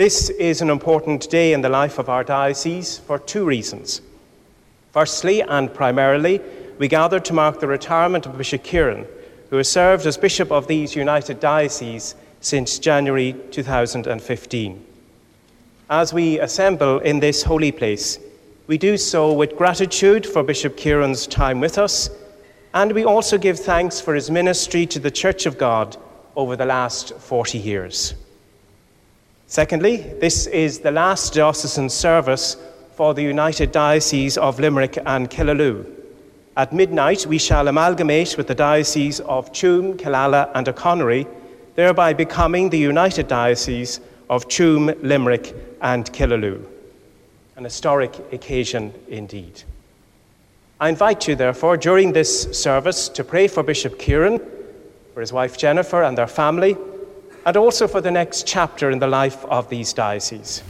This is an important day in the life of our diocese for two reasons. Firstly, and primarily, we gather to mark the retirement of Bishop Kearon, who has served as Bishop of these United Dioceses since January 2015. As we assemble in this holy place, we do so with gratitude for Bishop Kearon's time with us, and we also give thanks for his ministry to the Church of God over the last 40 years. Secondly, this is the last diocesan service for the United Diocese of Limerick and Killaloe. At midnight, we shall amalgamate with the Diocese of Tuam, Killala, and Achonry, thereby becoming the United Diocese of Tuam, Limerick, and Killaloe. An historic occasion indeed. I invite you, therefore, during this service to pray for Bishop Kearon, for his wife Jennifer and their family and also for the next chapter in the life of these dioceses.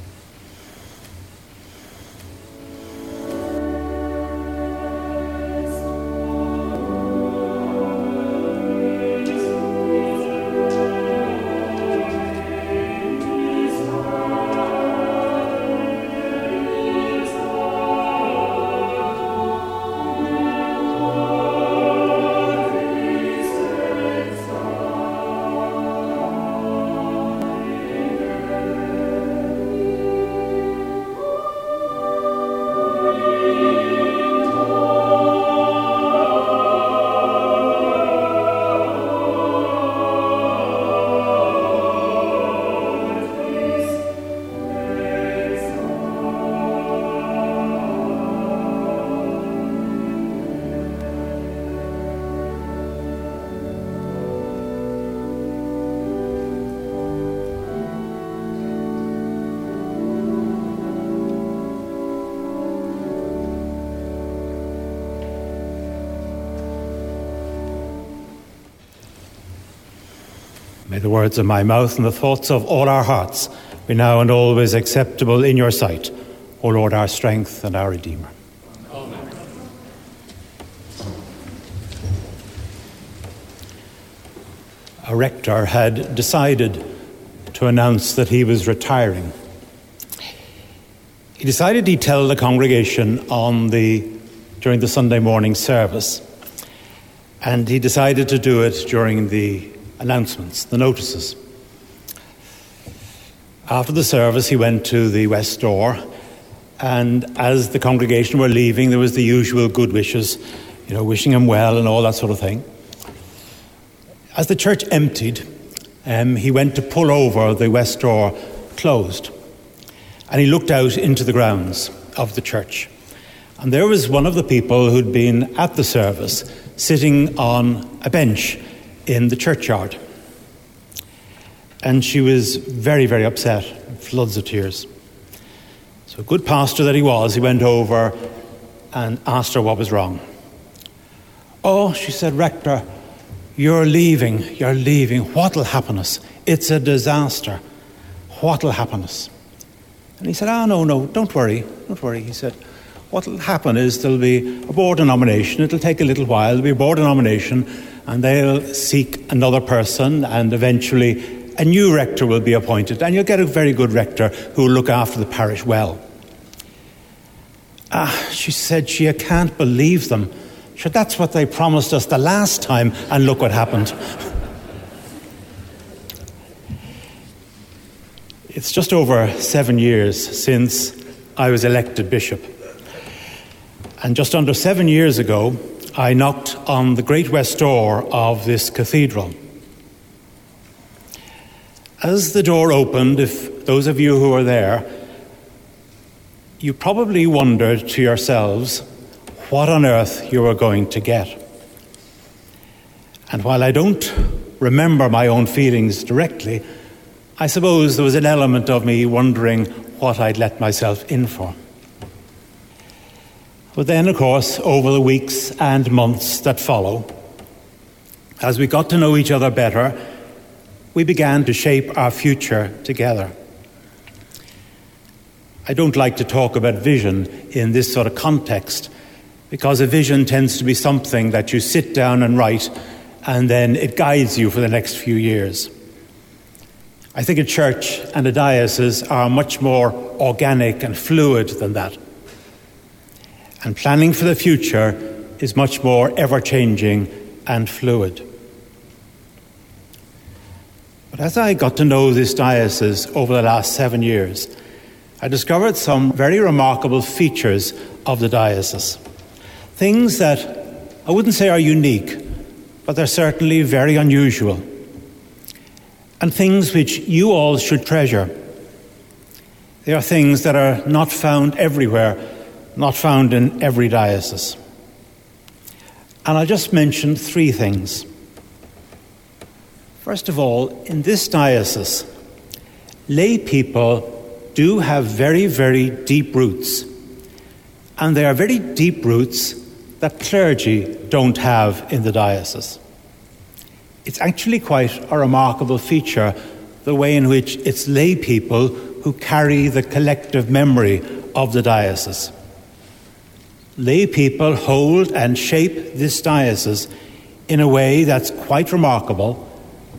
May the words of my mouth and the thoughts of all our hearts be now and always acceptable in your sight, O Lord, our strength and our Redeemer. Amen. A rector had decided to announce that he was retiring. He decided he'd tell the congregation on the, during the Sunday morning service, and he decided to do it during the announcements, the notices. After the service, he went to the west door, and as the congregation were leaving, there was the usual good wishes, you know, wishing him well and all that sort of thing. As the church emptied, um, he went to pull over the west door closed, and he looked out into the grounds of the church. And there was one of the people who'd been at the service sitting on a bench in the churchyard. And she was very, very upset, floods of tears. So, good pastor that he was, he went over and asked her what was wrong. Oh, she said, Rector, you're leaving, you're leaving. What'll happen us? It's a disaster. What'll happen us? And he said, Ah, oh, no, no, don't worry, don't worry. He said, What'll happen is there'll be a board of nomination. It'll take a little while. There'll be a board of nomination, and they'll seek another person, and eventually a new rector will be appointed, and you'll get a very good rector who will look after the parish well. Ah, she said she can't believe them. Sure, that's what they promised us the last time, and look what happened. it's just over seven years since I was elected bishop. And just under seven years ago, I knocked on the great west door of this cathedral. As the door opened, if those of you who were there, you probably wondered to yourselves what on earth you were going to get. And while I don't remember my own feelings directly, I suppose there was an element of me wondering what I'd let myself in for. But then, of course, over the weeks and months that follow, as we got to know each other better, we began to shape our future together. I don't like to talk about vision in this sort of context because a vision tends to be something that you sit down and write and then it guides you for the next few years. I think a church and a diocese are much more organic and fluid than that. And planning for the future is much more ever changing and fluid. But as I got to know this diocese over the last seven years, I discovered some very remarkable features of the diocese. Things that I wouldn't say are unique, but they're certainly very unusual. And things which you all should treasure. They are things that are not found everywhere, not found in every diocese. And I'll just mention three things. First of all, in this diocese, lay people do have very, very deep roots. And they are very deep roots that clergy don't have in the diocese. It's actually quite a remarkable feature, the way in which it's lay people who carry the collective memory of the diocese. Lay people hold and shape this diocese in a way that's quite remarkable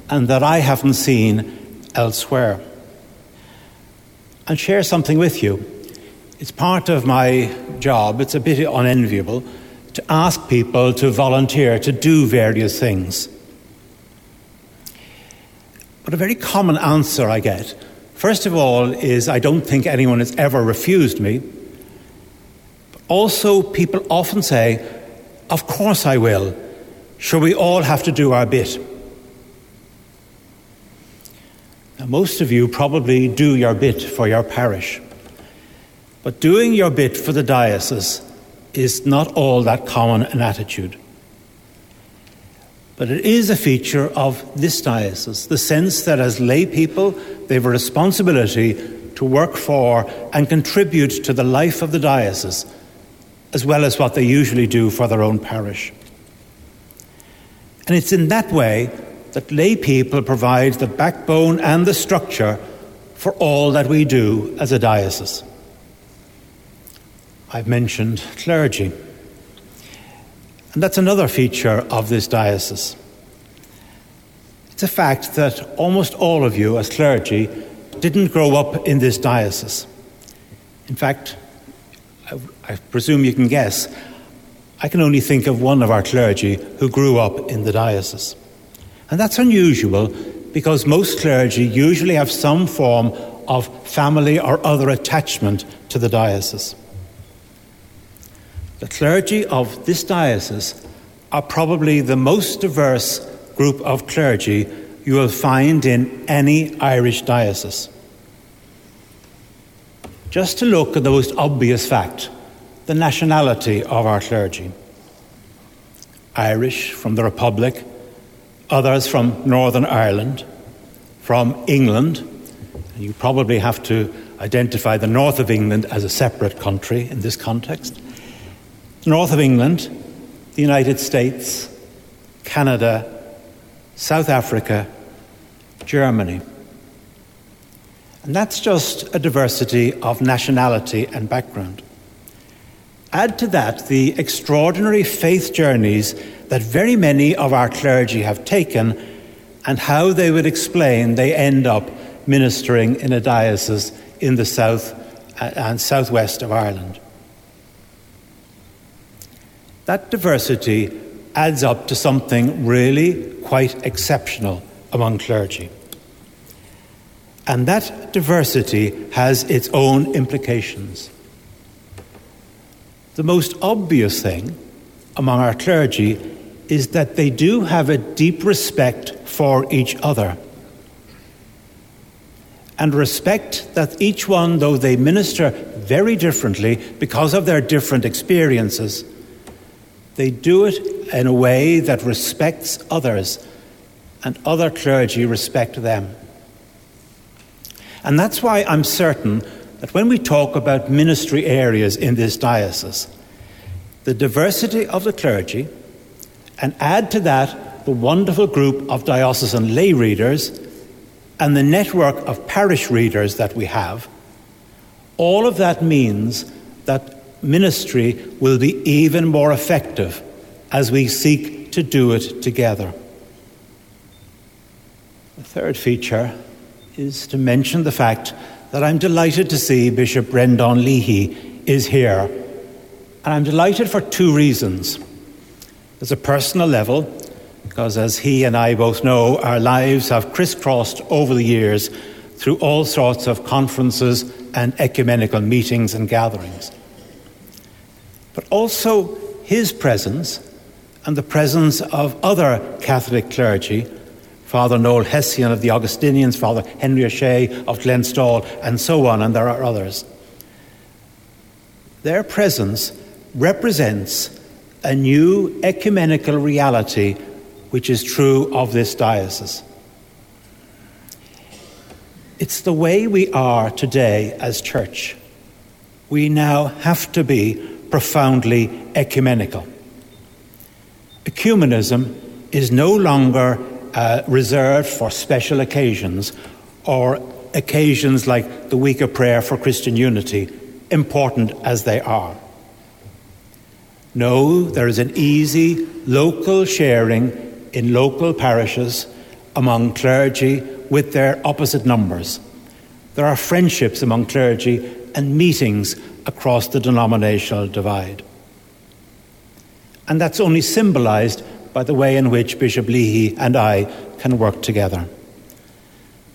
and that I haven't seen elsewhere. I'll share something with you. It's part of my job, it's a bit unenviable, to ask people to volunteer to do various things. But a very common answer I get, first of all, is I don't think anyone has ever refused me. Also, people often say, Of course I will. Sure, we all have to do our bit. Now, most of you probably do your bit for your parish. But doing your bit for the diocese is not all that common an attitude. But it is a feature of this diocese, the sense that as lay people, they have a responsibility to work for and contribute to the life of the diocese, as well as what they usually do for their own parish. And it's in that way that lay people provide the backbone and the structure for all that we do as a diocese. I've mentioned clergy. And that's another feature of this diocese. It's a fact that almost all of you, as clergy, didn't grow up in this diocese. In fact, I, presume you can guess, I can only think of one of our clergy who grew up in the diocese. And that's unusual because most clergy usually have some form of family or other attachment to the diocese. The clergy of this diocese are probably the most diverse group of clergy you will find in any Irish diocese. Just to look at the most obvious fact the nationality of our clergy Irish from the Republic, others from Northern Ireland, from England. You probably have to identify the north of England as a separate country in this context north of England, the United States, Canada, South Africa, Germany. And that's just a diversity of nationality and background. Add to that the extraordinary faith journeys that very many of our clergy have taken and how they would explain they end up ministering in a diocese in the south uh, and southwest of Ireland. That diversity adds up to something really quite exceptional among clergy. And that diversity has its own implications. The most obvious thing among our clergy is that they do have a deep respect for each other. And respect that each one, though they minister very differently because of their different experiences, they do it in a way that respects others, and other clergy respect them. And that's why I'm certain that when we talk about ministry areas in this diocese, the diversity of the clergy, and add to that the wonderful group of diocesan lay readers and the network of parish readers that we have, all of that means that ministry will be even more effective as we seek to do it together. The third feature is to mention the fact that I'm delighted to see Bishop Brendan Leahy is here. And I'm delighted for two reasons. There's a personal level, because as he and I both know, our lives have crisscrossed over the years through all sorts of conferences and ecumenical meetings and gatherings. But also his presence and the presence of other Catholic clergy, Father Noel Hessian of the Augustinians, Father Henry O'Shea of Glenstal, and so on, and there are others. Their presence represents a new ecumenical reality which is true of this diocese. It's the way we are today as church. We now have to be profoundly ecumenical. Ecumenism is no longer uh, reserved for special occasions or occasions like the week of prayer for Christian unity, important as they are. No, there is an easy local sharing in local parishes among clergy with their opposite numbers. There are friendships among clergy and meetings across the denominational divide. And that's only symbolized by the way in which Bishop Leahy and I can work together.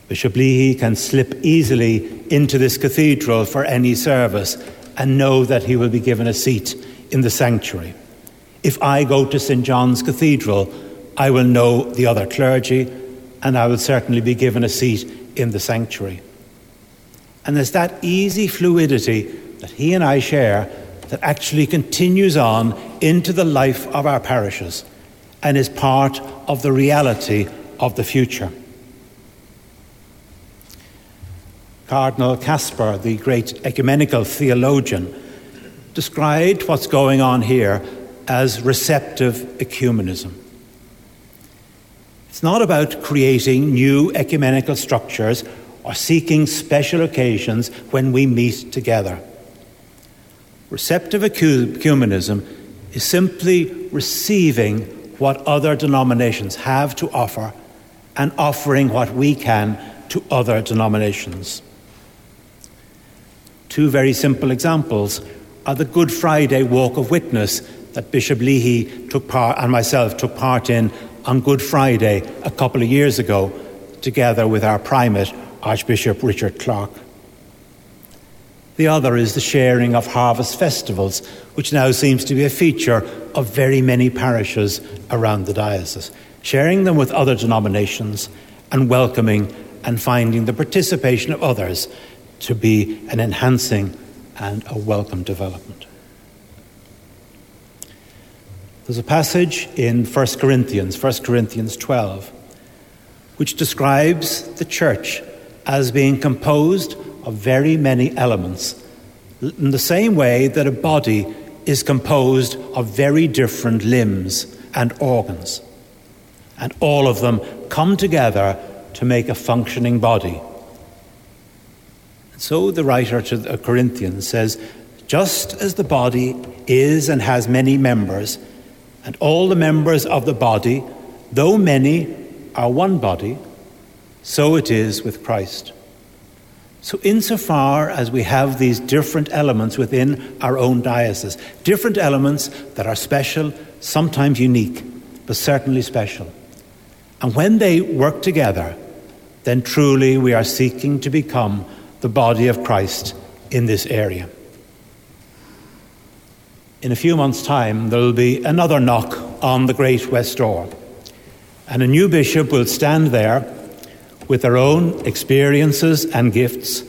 Bishop Leahy can slip easily into this cathedral for any service and know that he will be given a seat in the sanctuary. If I go to St. John's Cathedral, I will know the other clergy and I will certainly be given a seat in the sanctuary. And there's that easy fluidity that he and I share that actually continues on into the life of our parishes and is part of the reality of the future. Cardinal Kasper, the great ecumenical theologian, described what's going on here as receptive ecumenism. It's not about creating new ecumenical structures or seeking special occasions when we meet together. Receptive ecumenism is simply receiving what other denominations have to offer and offering what we can to other denominations. Two very simple examples are the Good Friday Walk of Witness that Bishop Leahy took part and myself took part in on Good Friday a couple of years ago, together with our primate, Archbishop Richard Clarke. The other is the sharing of harvest festivals, which now seems to be a feature of very many parishes around the diocese, sharing them with other denominations and welcoming and finding the participation of others to be an enhancing and a welcome development. There's a passage in 1 Corinthians, 1 Corinthians 12, which describes the church as being composed of very many elements, in the same way that a body is composed of very different limbs and organs. And all of them come together to make a functioning body. So the writer to the Corinthians says, just as the body is and has many members, and all the members of the body, though many, are one body, so it is with Christ. So, insofar as we have these different elements within our own diocese, different elements that are special, sometimes unique, but certainly special. And when they work together, then truly we are seeking to become the body of Christ in this area. In a few months' time, there will be another knock on the great west door, and a new bishop will stand there with their own experiences and gifts,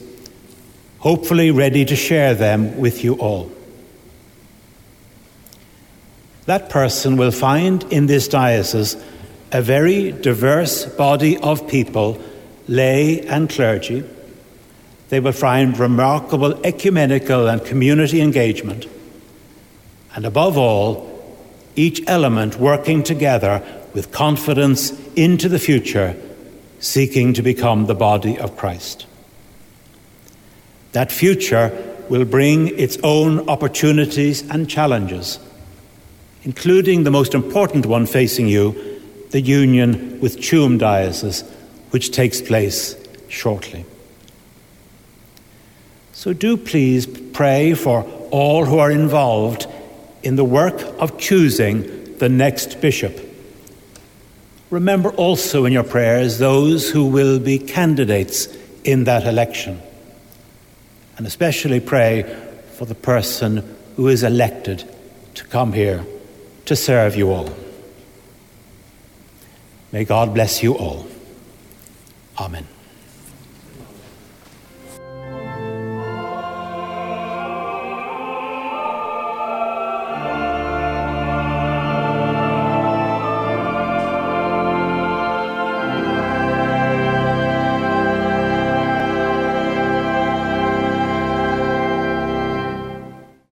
hopefully ready to share them with you all. That person will find in this diocese a very diverse body of people, lay and clergy. They will find remarkable ecumenical and community engagement. And above all, each element working together with confidence into the future seeking to become the body of Christ. That future will bring its own opportunities and challenges, including the most important one facing you the union with Tuam Diocese, which takes place shortly. So do please pray for all who are involved in the work of choosing the next bishop. Remember also in your prayers those who will be candidates in that election. And especially pray for the person who is elected to come here to serve you all. May God bless you all. Amen.